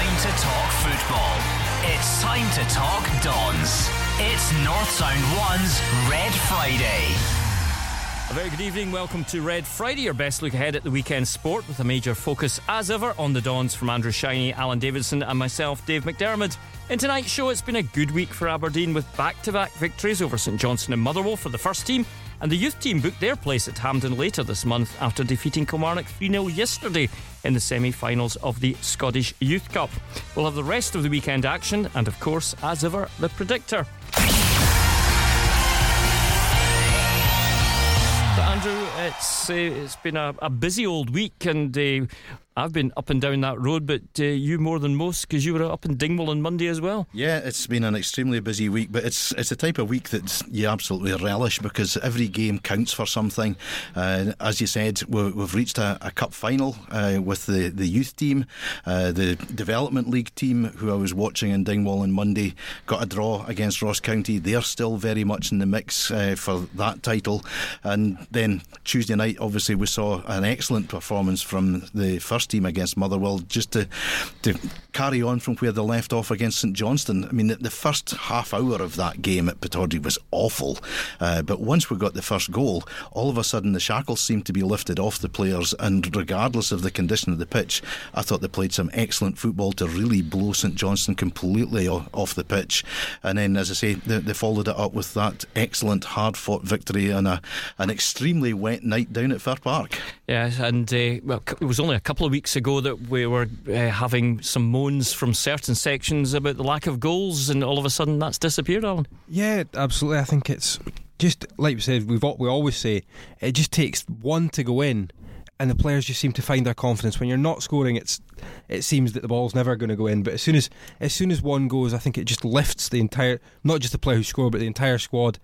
time to talk football. It's time to talk Dons. It's North Sound 1's Red Friday. A very good evening. Welcome to Red Friday, your best look ahead at the weekend sport with a major focus, as ever, on the Dons from Andrew Shinnie, Alan Davidson, and myself, Dave McDermott. In tonight's show, it's been a good week for Aberdeen with back to back victories over St Johnstone and Motherwell for the first team and the youth team booked their place at Hampden later this month after defeating Kilmarnock 3 0 yesterday in the semi finals of the Scottish Youth Cup. We'll have the rest of the weekend action and, of course, as ever, the predictor. Andrew, it's uh, it's been a, a, busy old week, and uh, I've been up and down that road, but uh, you more than most because you were up in Dingwall on Monday as well. Yeah, it's been an extremely busy week, but it's it's the type of week that you absolutely relish because every game counts for something. Uh, as you said, we, have reached a, a, cup final uh, with the, the youth team, uh, the development league team, who I was watching in Dingwall on Monday, got a draw against Ross County. They're still very much in the mix uh, for that title, and then Tuesday night, obviously, we saw an excellent performance from the first team against Motherwell just to to carry on from where they left off against St Johnstone. I mean, the, the first half hour of that game at Pittodrie was awful, uh, but once we got the first goal, all of a sudden the shackles seemed to be lifted off the players, and regardless of the condition of the pitch, I thought they played some excellent football to really blow St Johnstone completely off the pitch. And then, as I say, they, they followed it up with that excellent, hard fought victory on a, an extremely wet night down at Fir Park. Yes, and uh, well, it was only a couple of weeks ago that we were uh, having some moans from certain sections about the lack of goals, and all of a sudden that's disappeared, Alan. Yeah, absolutely. I think it's just like we said. We've we always say it just takes one to go in, and the players just seem to find their confidence. When you're not scoring, it's it seems that the ball's never going to go in. But as soon as as soon as one goes, I think it just lifts the entire not just the player who scored, but the entire squad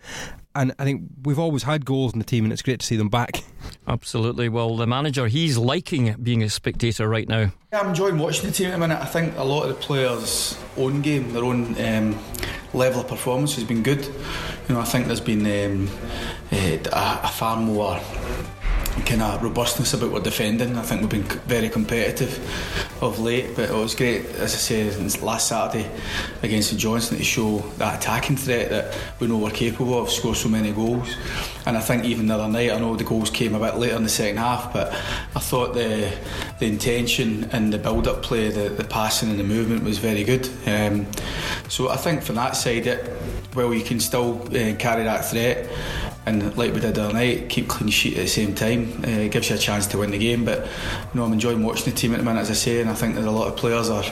and I think we've always had goals in the team, and it's great to see them back. Absolutely. Well, the manager, he's liking being a spectator right now. Yeah, I'm enjoying watching the team at the minute. I think a lot of the players' own game, their own um, level of performance has been good. You know, I think there's been um, a, a far more kind of robustness about our defending. I think we've been very competitive of late, but it was great, as I said, last Saturday against St Johnstone to show that attacking threat that we know we're capable of, score so many goals. And I think even the other night, I know the goals came a bit later in the second half, but I thought the the intention and the build-up play, the, the passing and the movement was very good. Um, so I think from that side, it well, you can still uh, carry that threat and like we did the other night, keep clean sheet at the same time. Uh, it gives you a chance to win the game. But you know, I'm enjoying watching the team at the minute, as I say, and I think that a lot of players are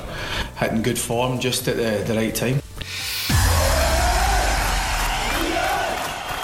hitting good form just at the, the right time.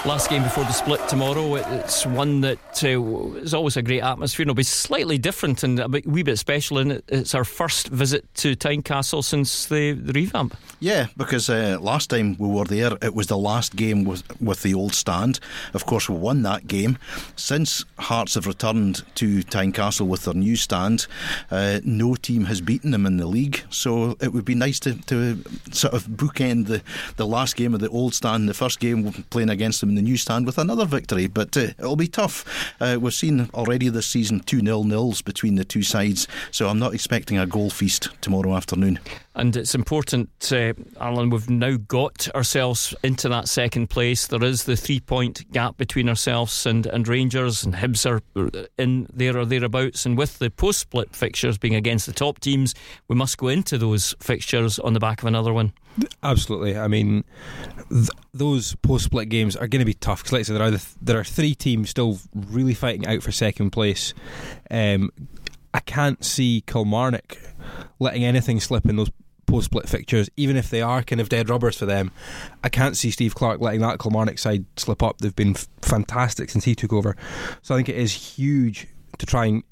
Last game before the split tomorrow. It's one that uh, is always a great atmosphere. It'll be slightly different and a bit, wee bit special. And it's our first visit to Tynecastle since the, the revamp. Yeah, because uh, last time we were there, it was the last game with, with the old stand. Of course, we won that game. Since Hearts have returned to Tynecastle with their new stand, uh, no team has beaten them in the league. So it would be nice to, to sort of bookend the, the last game of the old stand, the first game playing against them in the newsstand with another victory. But uh, it'll be tough. Uh, we've seen already this season two nil nils between the two sides, so I'm not expecting a goal feast tomorrow afternoon. And it's important, uh, Alan, we've now got ourselves into that second place. There is the three point gap between ourselves and, and Rangers, and Hibs are in there or thereabouts. And with the post split fixtures being against the top teams, we must go into those fixtures on the back of another one. Absolutely. I mean, th- those post split games are going to be tough because, like I said, there are, th- there are three teams still really fighting out for second place. Um, I can't see Kilmarnock letting anything slip in those post split fixtures, even if they are kind of dead rubbers for them. I can't see Steve Clark letting that Kilmarnock side slip up. They've been f- fantastic since he took over. So I think it is huge to try and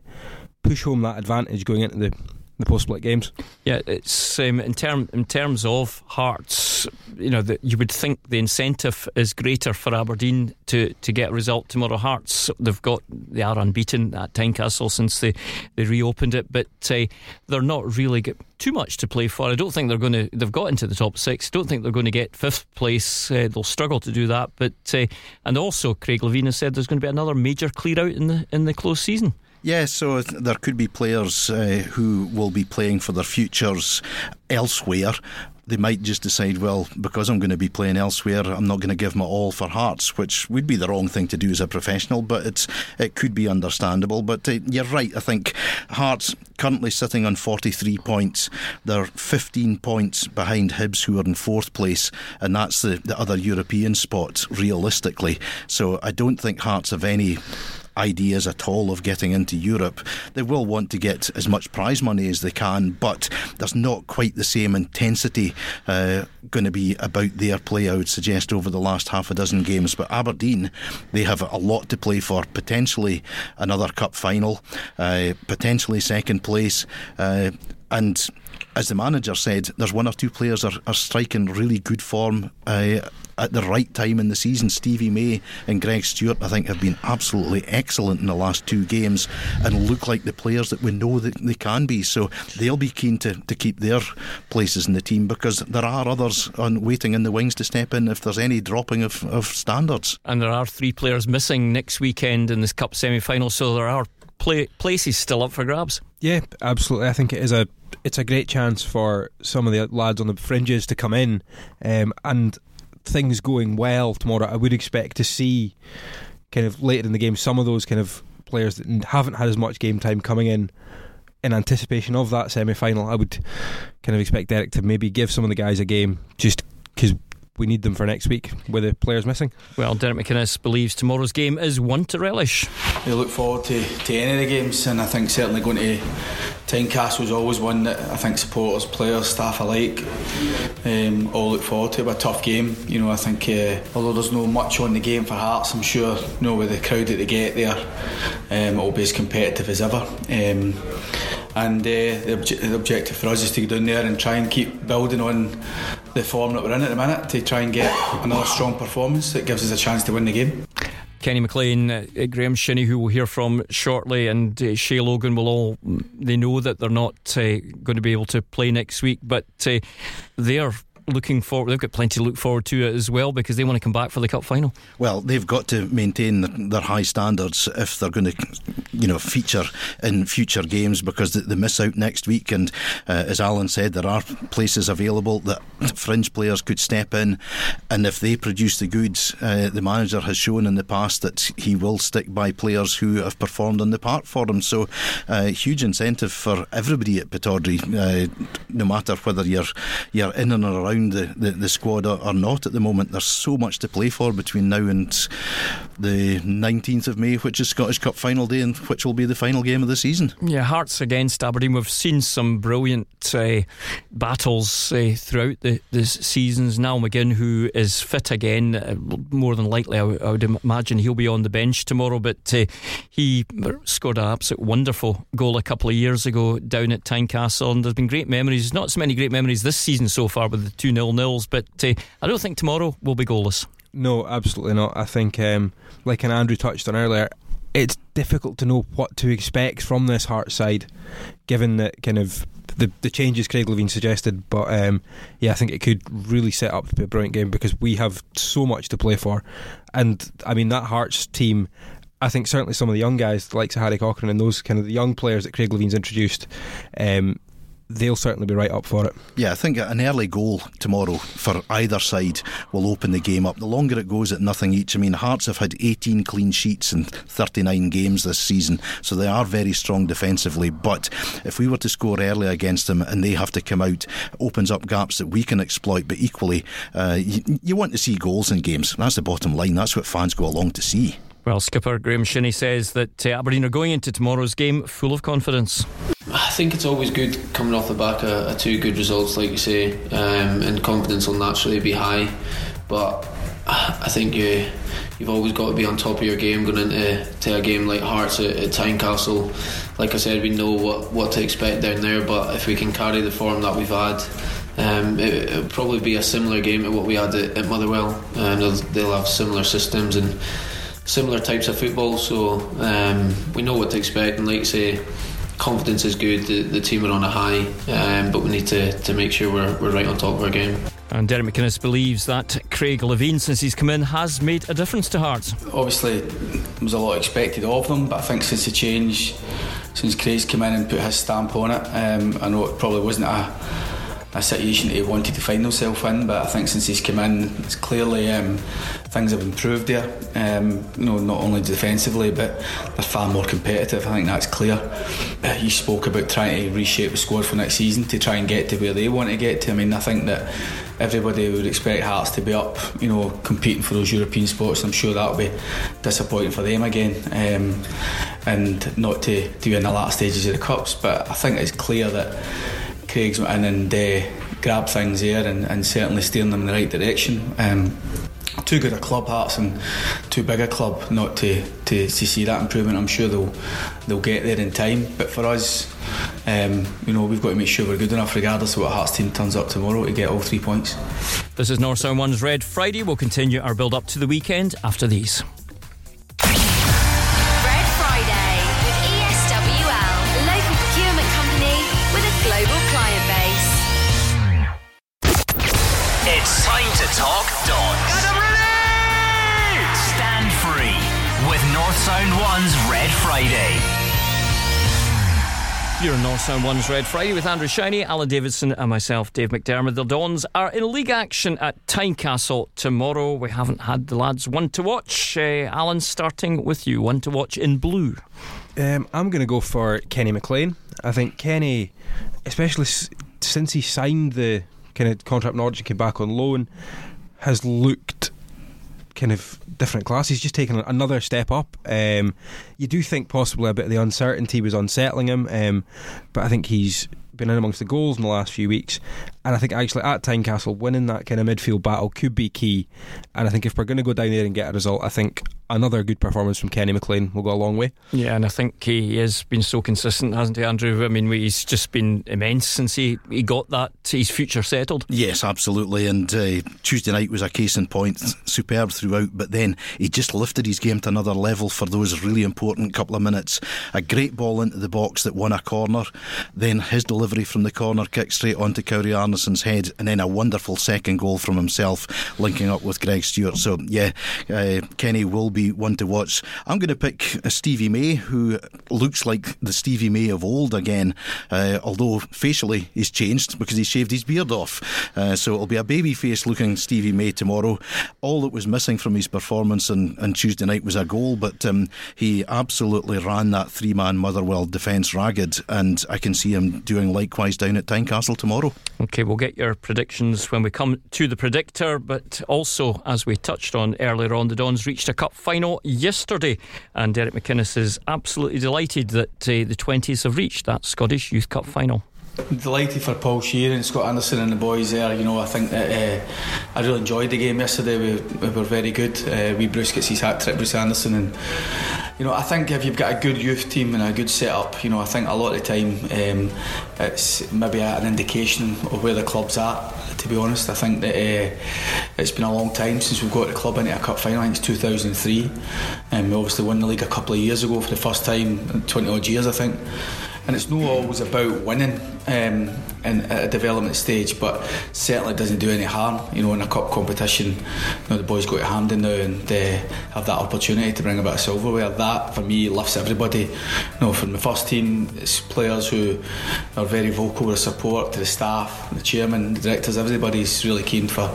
push home that advantage going into the the post split games. Yeah, it's um, in term in terms of Hearts. You know that you would think the incentive is greater for Aberdeen to, to get a result tomorrow. Hearts they've got they are unbeaten at Tynecastle since they, they reopened it, but uh, they're not really get too much to play for. I don't think they're going to. They've got into the top six. Don't think they're going to get fifth place. Uh, they'll struggle to do that. But uh, and also Craig Levein has said there's going to be another major clear out in the in the close season. Yeah, so there could be players uh, who will be playing for their futures elsewhere they might just decide, well, because I'm going to be playing elsewhere, I'm not going to give my all for Hearts, which would be the wrong thing to do as a professional, but it's it could be understandable. But uh, you're right. I think Hearts currently sitting on 43 points. They're 15 points behind Hibs, who are in fourth place, and that's the, the other European spot realistically. So I don't think Hearts have any ideas at all of getting into Europe. They will want to get as much prize money as they can, but there's not quite the same intensity uh, going to be about their play, I would suggest, over the last half a dozen games. But Aberdeen, they have a lot to play for, potentially another cup final, uh, potentially second place. Uh, and as the manager said, there's one or two players are, are striking really good form uh, at the right time in the season. Stevie May and Greg Stewart, I think, have been absolutely excellent in the last two games and look like the players that we know that they can be. So they'll be keen to, to keep their places in the team because there are others on waiting in the wings to step in if there's any dropping of, of standards. And there are three players missing next weekend in this Cup semi final, so there are play, places still up for grabs. Yeah, absolutely. I think it is a it's a great chance for some of the lads on the fringes to come in, um, and things going well tomorrow. I would expect to see kind of later in the game some of those kind of players that haven't had as much game time coming in in anticipation of that semi final. I would kind of expect Derek to maybe give some of the guys a game just because we need them for next week with the players missing. Well, Derek McInnes believes tomorrow's game is one to relish. We look forward to, to any of the games, and I think certainly going to Tynecastle is always one that I think supporters, players, staff alike um, all look forward to. A tough game, you know. I think uh, although there's no much on the game for Hearts, I'm sure you know with the crowd that they get there, um, it'll be as competitive as ever. Um, and uh, the, obje- the, objective for us is to go down there and try and keep building on the form that we're in at the minute to try and get another strong performance that gives us a chance to win the game. Kenny McLean, uh, Graeme Shinnie, who we'll hear from shortly, and uh, Shay Logan will all. They know that they're not uh, going to be able to play next week, but uh, they're looking forward. They've got plenty to look forward to as well because they want to come back for the cup final. Well, they've got to maintain their high standards if they're going to, you know, feature in future games because they miss out next week. And uh, as Alan said, there are places available that fringe players could step in, and if they produce the goods, uh, the manager has shown in the past that he will stick by players who have performed on the park for him. So, uh, huge incentive for everybody at Pittodrie, uh, no matter whether you're you're in and around the, the, the squad or, not at the moment. There's so much to play for between now and the 19th of May, which is Scottish Cup final day, and which will be the final game of the season. Yeah, Hearts against Aberdeen. We've seen some brilliant uh, battles uh, throughout the, the seasons. Niall McGinn, who is fit again, uh, more than likely, I, w- I would imagine he'll be on the bench tomorrow. But uh, he scored an absolute wonderful goal a couple of years ago down at Tynecastle, and there's been great memories. Not so many great memories this season so far with two nil nils. But uh, I don't think tomorrow will be goalless. No, absolutely not. I think, um, like an Andrew touched on earlier, it's difficult to know what to expect from this Heart side, given that kind of the the changes Craig Levein suggested. But um, yeah, I think it could really set up to be a brilliant game because we have so much to play for, and I mean that Hearts team. I think certainly some of the young guys, like Harry Cochrane and those kind of the young players that Craig Levein's introduced, um, they'll certainly be right up for it. Yeah, I think an early goal tomorrow for either side will open the game up. The longer it goes at nothing each, I mean, Hearts have had 18 clean sheets in 39 games this season, so they are very strong defensively. But if we were to score early against them and they have to come out, it opens up gaps that we can exploit. But equally, uh, you, you want to see goals in games. That's the bottom line. That's what fans go along to see. Well, skipper Graeme Shinnie says that uh, Aberdeen are going into tomorrow's game full of confidence. I think it's always good coming off the back of, of two good results, like you say, um, and confidence will naturally be high. But I think you you've always got to be on top of your game going into to a game like Hearts at, at Tynecastle. Like I said, we know what, what to expect down there, but if we can carry the form that we've had, um, it, will probably be a similar game to what we had at, at Motherwell. Um, they'll, they'll have similar systems and similar types of football, so um, we know what to expect. And like I say, confidence is good. The, the team are on a high, um, but we need to, to make sure we're, we're right on top of our game. And Derek McInnes believes that Craig Levein, since he's come in, has made a difference to Hearts. Obviously, there was a lot expected of them, but I think since the change, since Craig's come in and put his stamp on it, um, I know it probably wasn't a a situation that he wanted to find himself in. But I think since he's come in, it's clearly um, things have improved there. Um, you know, not only defensively, but they're far more competitive. I think that's clear. Uh, he spoke about trying to reshape the squad for next season to try and get to where they want to get to. I mean, I think that everybody would expect Hearts to be up, you know, competing for those European spots. I'm sure that'll be disappointing for them again, um, and not to do in the last stages of the cups. But I think it's clear that Craig's and uh, grab things there and, and, certainly steering them in the right direction. Um, too good a club, Hearts, and too big a club not to, to, to see that improvement. I'm sure they'll they'll get there in time. But for us, um, you know, we've got to make sure we're good enough, regardless of what Hearts team turns up tomorrow, to get all three points. This is North Sound One's Red Friday. We'll continue our build up to the weekend after these. It's time to talk Dons. Stand free with North Sound 1's Red Friday. You're in North Sound 1's Red Friday with Andrew Shinnie, Alan Davidson, and myself, Dave McDermott. The Dons are in league action at Tynecastle tomorrow. We haven't had the lads one to watch. Uh, Alan, starting with you, one to watch in blue. Um, I'm going to go for Kenny McLean. I think Kenny, especially s- since he signed the kind of contract and came back on loan, has looked kind of different class. He's just taken another step up. Um, you do think possibly a bit of the uncertainty was unsettling him, um, but I think he's been in amongst the goals in the last few weeks. And I think actually at Tynecastle, winning that kind of midfield battle could be key. And I think if we're going to go down there and get a result, I think another good performance from Kenny McLean will go a long way. Yeah, and I think he has been so consistent, hasn't he, Andrew? I mean, he's just been immense since he, he got that his future settled. Yes, absolutely. And uh, Tuesday night was a case in point, superb throughout. But then he just lifted his game to another level for those really important couple of minutes. A great ball into the box that won a corner. Then his delivery from the corner kick straight onto Kari Arnason's head, and then a wonderful second goal from himself, linking up with Greg Stewart. So yeah, uh, Kenny will be one to watch. I'm going to pick Stevie May, who looks like the Stevie May of old again, uh, although facially he's changed because he shaved his beard off. Uh, so it'll be a baby face looking Stevie May tomorrow. All that was missing from his performance on, on Tuesday night was a goal, but um, he absolutely ran that three man Motherwell defence ragged, and I can see him doing likewise down at Tynecastle tomorrow. Okay, we'll get your predictions when we come to the predictor, but also, as we touched on earlier on, the Dons reached a cup final yesterday, and Derek McInnes is absolutely delighted that uh, the 20s have reached that Scottish Youth Cup final. Delighted for Paul Sheerin and Scott Anderson and the boys there. You know, I think that uh, I really enjoyed the game yesterday. We, we were very good. Uh, we Bruce gets his hat trick, Bruce Anderson, and you know, I think if you've got a good youth team and a good setup, you know, I think a lot of the time um, it's maybe an indication of where the club's at. To be honest, I think that uh, it's been a long time since we've got the club into a cup final. It's 2003, and we obviously won the league a couple of years ago for the first time in 20 odd years, I think and it's not always about winning um, in, at a development stage, but certainly doesn't do any harm. You know, in a cup competition, you know, the boys go to Hampden now and uh, have that opportunity to bring a bit of silverware. That for me lifts everybody. You know, from the first team, it's players who are very vocal with support to the staff, the chairman, the directors. Everybody's really keen for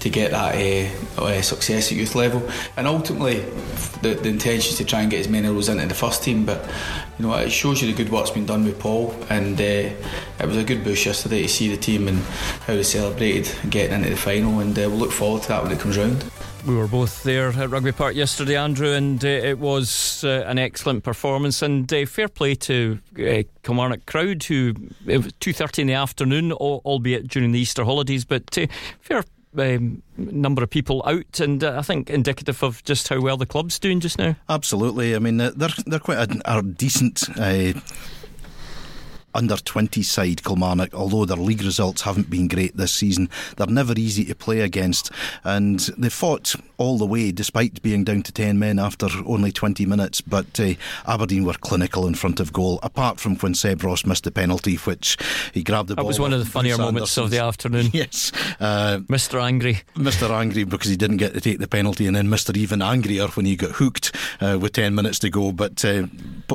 to get that uh, uh, success at youth level, and ultimately the, the intention is to try and get as many those into the first team. But you know, it shows you the good work's been done with Paul, and uh, it was a good boost yesterday to see the team and how they celebrated getting into the final, and uh, we'll look forward to that when it comes round. We were both there at Rugby Park yesterday, Andrew, and uh, it was uh, an excellent performance. And uh, fair play to uh, Kilmarnock crowd, who it was two thirty in the afternoon, albeit during the Easter holidays, but uh, fair um, number of people out, and uh, I think indicative of just how well the club's doing just now. Absolutely. I mean, uh, they're they're quite a, a decent. Uh, under 20 side Kilmarnock, although their league results haven't been great this season. They're never easy to play against, and they fought all the way, despite being down to 10 men after only 20 minutes. But uh, Aberdeen were clinical in front of goal, apart from when Seb Ross missed the penalty, which he grabbed the that ball. That was one of the funnier moments of the afternoon. Yes. Uh, Mr. Angry. Mr. Angry because he didn't get to take the penalty, and then Mr. Even Angrier when he got hooked uh, with 10 minutes to go. But uh,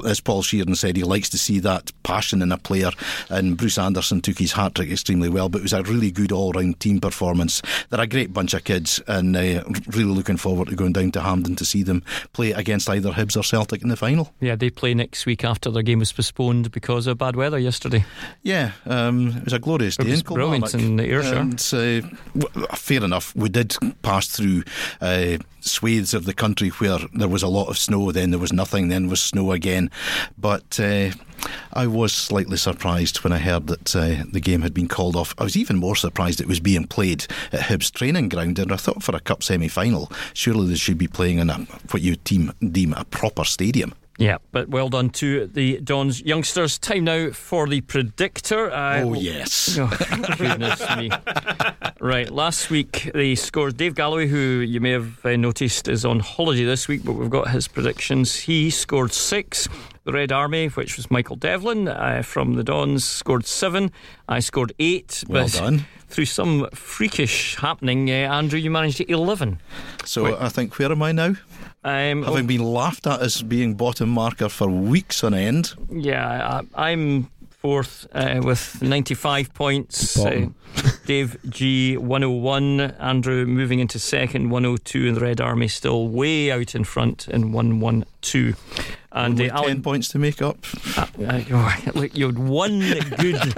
as Paul Sheerin said, he likes to see that passion in a player, and Bruce Anderson took his hat trick extremely well, but it was a really good all round team performance. They're a great bunch of kids, and uh, really looking forward to going down to Hampden to see them play against either Hibs or Celtic in the final. Yeah, they play next week after their game was postponed because of bad weather yesterday. Yeah, um, it was a glorious it day was brilliant in Ayrshire. And, uh, fair enough, we did pass through uh, swathes of the country where there was a lot of snow, then there was nothing, then was snow again. But uh, I was slightly surprised when I heard that uh, the game had been called off. I was even more surprised it was being played at Hibs training ground, and I thought for a cup semi final, surely they should be playing in a, what you team deem a proper stadium. Yeah, but well done to the Dons youngsters. Time now for the predictor. Uh, oh, yes. Oh, goodness me. Right, last week they scored Dave Galloway, who you may have uh, noticed is on holiday this week, but we've got his predictions. He scored six. The Red Army, which was Michael Devlin uh, from the Dons, scored seven. I scored eight. Well but done. Through some freakish happening, uh, Andrew, you managed to 11. So Wait. I think, where am I now? Um, Having been laughed at as being bottom marker for weeks on end. Yeah, I, I'm fourth uh, with 95 points. Uh, Dave G 101. Andrew moving into second 102, and the Red Army still way out in front in 112. And Only uh, Alan, ten points to make up. Uh, uh, look, you one good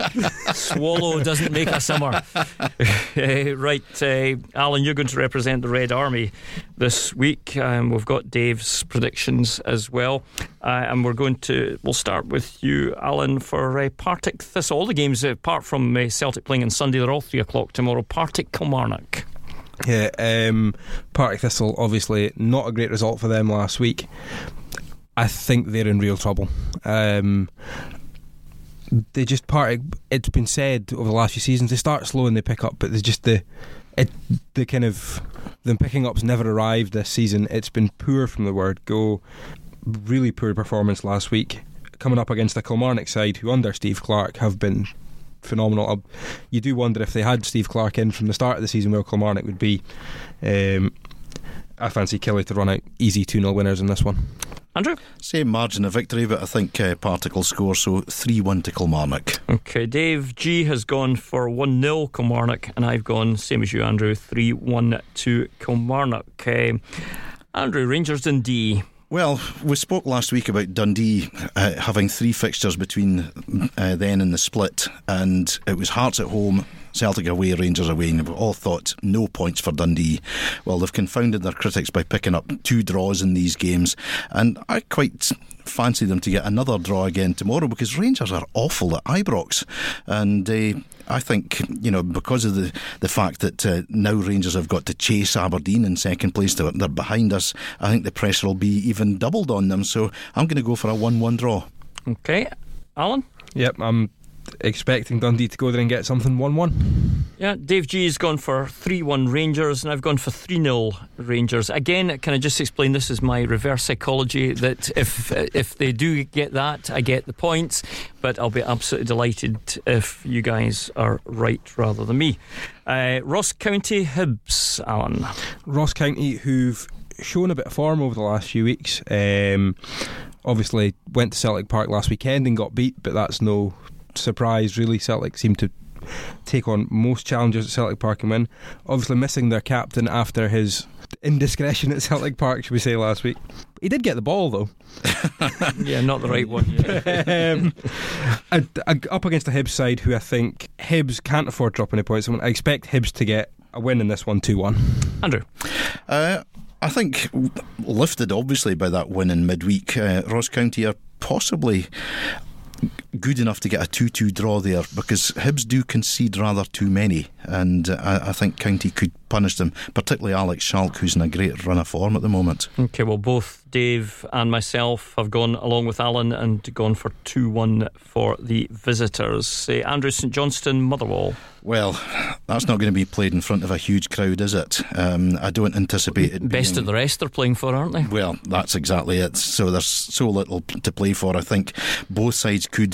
swallow doesn't make a summer. uh, right, uh, Alan, you're going to represent the Red Army this week. Um, we've got Dave's predictions as well, uh, and we're going to. We'll start with you, Alan, for uh, Partick Thistle. All the games, apart from Celtic playing on Sunday, they're all three o'clock tomorrow. Partick Kilmarnock. Yeah, um, Partick Thistle, obviously not a great result for them last week. I think they're in real trouble. Um, they just part. It's been said over the last few seasons they start slow and they pick up, but there's just the it the kind of them picking up's never arrived this season. It's been poor from the word go. Really poor performance last week, coming up against the Kilmarnock side, who under Steve Clark have been phenomenal. You do wonder if they had Steve Clark in from the start of the season, where Kilmarnock would be. Um, I fancy Killie to run out easy 2 0 winners in this one. Andrew? Same margin of victory, but I think uh, Partick'll score, so 3 1 to Kilmarnock. Okay, Dave G has gone for 1 0 Kilmarnock, and I've gone, same as you, Andrew, 3 1 to Kilmarnock. Okay. Andrew, Rangers Dundee. Well, we spoke last week about Dundee uh, having three fixtures between uh, then and the split, and it was Hearts at home, Celtic away, Rangers away, and we all thought no points for Dundee. Well, they've confounded their critics by picking up two draws in these games, and I quite fancy them to get another draw again tomorrow because Rangers are awful at Ibrox, and uh, I think you know because of the the fact that uh, now Rangers have got to chase Aberdeen in second place, they're, they're behind us. I think the pressure will be even doubled on them. So I'm going to go for a one-one draw. Okay, Alan. Yep, I'm expecting Dundee to go there and get something 1 1. Yeah, Dave G has gone for 3 1 Rangers, and I've gone for 3 0 Rangers. Again, can I just explain this is my reverse psychology that if if they do get that, I get the points, but I'll be absolutely delighted if you guys are right rather than me. Uh, Ross County Hibs, Alan. Ross County, who've shown a bit of form over the last few weeks. Um, obviously, went to Celtic Park last weekend and got beat, but that's no surprise, really. Celtic seem to take on most challenges at Celtic Park and win. Obviously, missing their captain after his indiscretion at Celtic Park, should we say, last week. He did get the ball, though. yeah, not the right one. um, I, I, up against the Hibs side, who I think Hibs can't afford dropping any points. I expect Hibs to get a win in this one 2 1. Andrew. Uh, I think lifted obviously by that win in midweek, uh, Ross County are possibly good enough to get a 2 2 draw there because Hibs do concede rather too many, and uh, I think County could punish them, particularly Alex Schalk, who's in a great run of form at the moment. Okay, well, both Dave and myself have gone along with Alan and gone for 2 1 for the visitors. Say Andrew St Johnstone, Motherwell. Well, that's not going to be played in front of a huge crowd, is it? Um, I don't anticipate it. Best being, of the rest they're playing for, aren't they? Well, that's exactly it. So there's so little to play for. I think both sides could,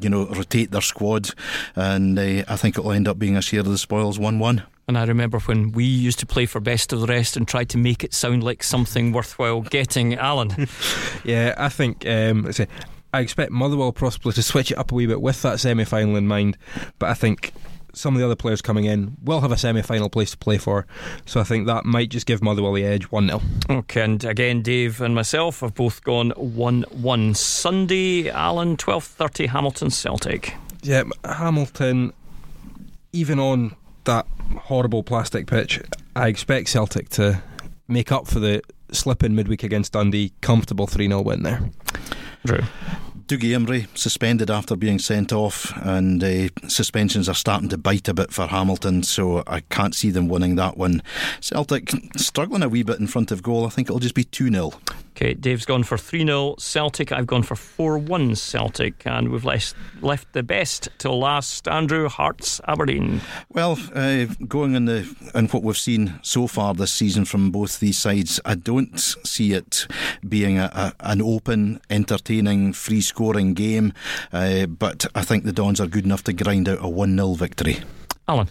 you know, rotate their squad, and uh, I think it'll end up being a share of the spoils, one-one. And I remember when we used to play for best of the rest and tried to make it sound like something worthwhile getting. Alan. yeah, I think. Um, I say, I expect Motherwell possibly to switch it up a wee bit with that semi final in mind, but I think some of the other players coming in will have a semi final place to play for. So I think that might just give Motherwell the edge 1 0. Okay, and again, Dave and myself have both gone 1 1. Sunday, Alan, 12.30, Hamilton Celtic. Yeah, Hamilton, even on that horrible plastic pitch, I expect Celtic to make up for the slip in midweek against Dundee. Comfortable 3 0 win there. Drew. Dougie Imrie suspended after being sent off, and uh, suspensions are starting to bite a bit for Hamilton, so I can't see them winning that one. Celtic struggling a wee bit in front of goal. I think it'll just be 2 0. Okay, Dave's gone for 3 0 Celtic. I've gone for 4 1 Celtic. And we've left, left the best till last. Andrew Hearts Aberdeen. Well, uh, going on the and what we've seen so far this season from both these sides, I don't see it being a, a, an open, entertaining, free scoring game. Uh, but I think the Dons are good enough to grind out a 1 0 victory. Alan.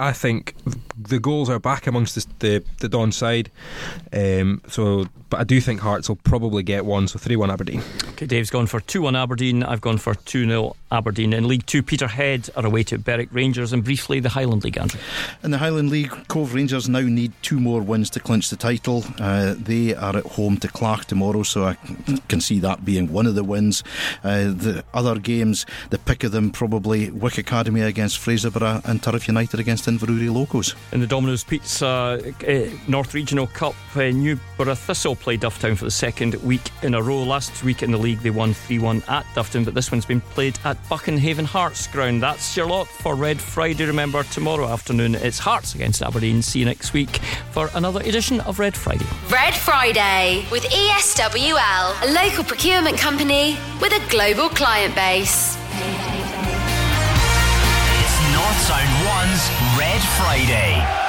I think the goals are back amongst the the, the Don side. Um, so, but I do think Hearts will probably get one. So three one Aberdeen. Okay, Dave's gone for two one Aberdeen. I've gone for two 0 Aberdeen. In League Two, Peterhead are away to Berwick Rangers, and briefly the Highland League. Andrew. In the Highland League, Cove Rangers now need two more wins to clinch the title. Uh, they are at home to Clach tomorrow, so I can see that being one of the wins. Uh, the other games, the pick of them probably Wick Academy against Fraserburgh and Turriff United against Inverurie Locos. In the Domino's Pizza uh, North Regional Cup, uh, Newburgh Thistle played Dufftown for the second week in a row. Last week in the league, they won 3 1 at Dufftown, but this one's been played at Buchanhaven Hearts ground. That's your lot for Red Friday. Remember, tomorrow afternoon it's Hearts against Aberdeen. See you next week for another edition of Red Friday. Red Friday with ESWL, a local procurement company with a global client base. It's North Sound 1's Red Friday.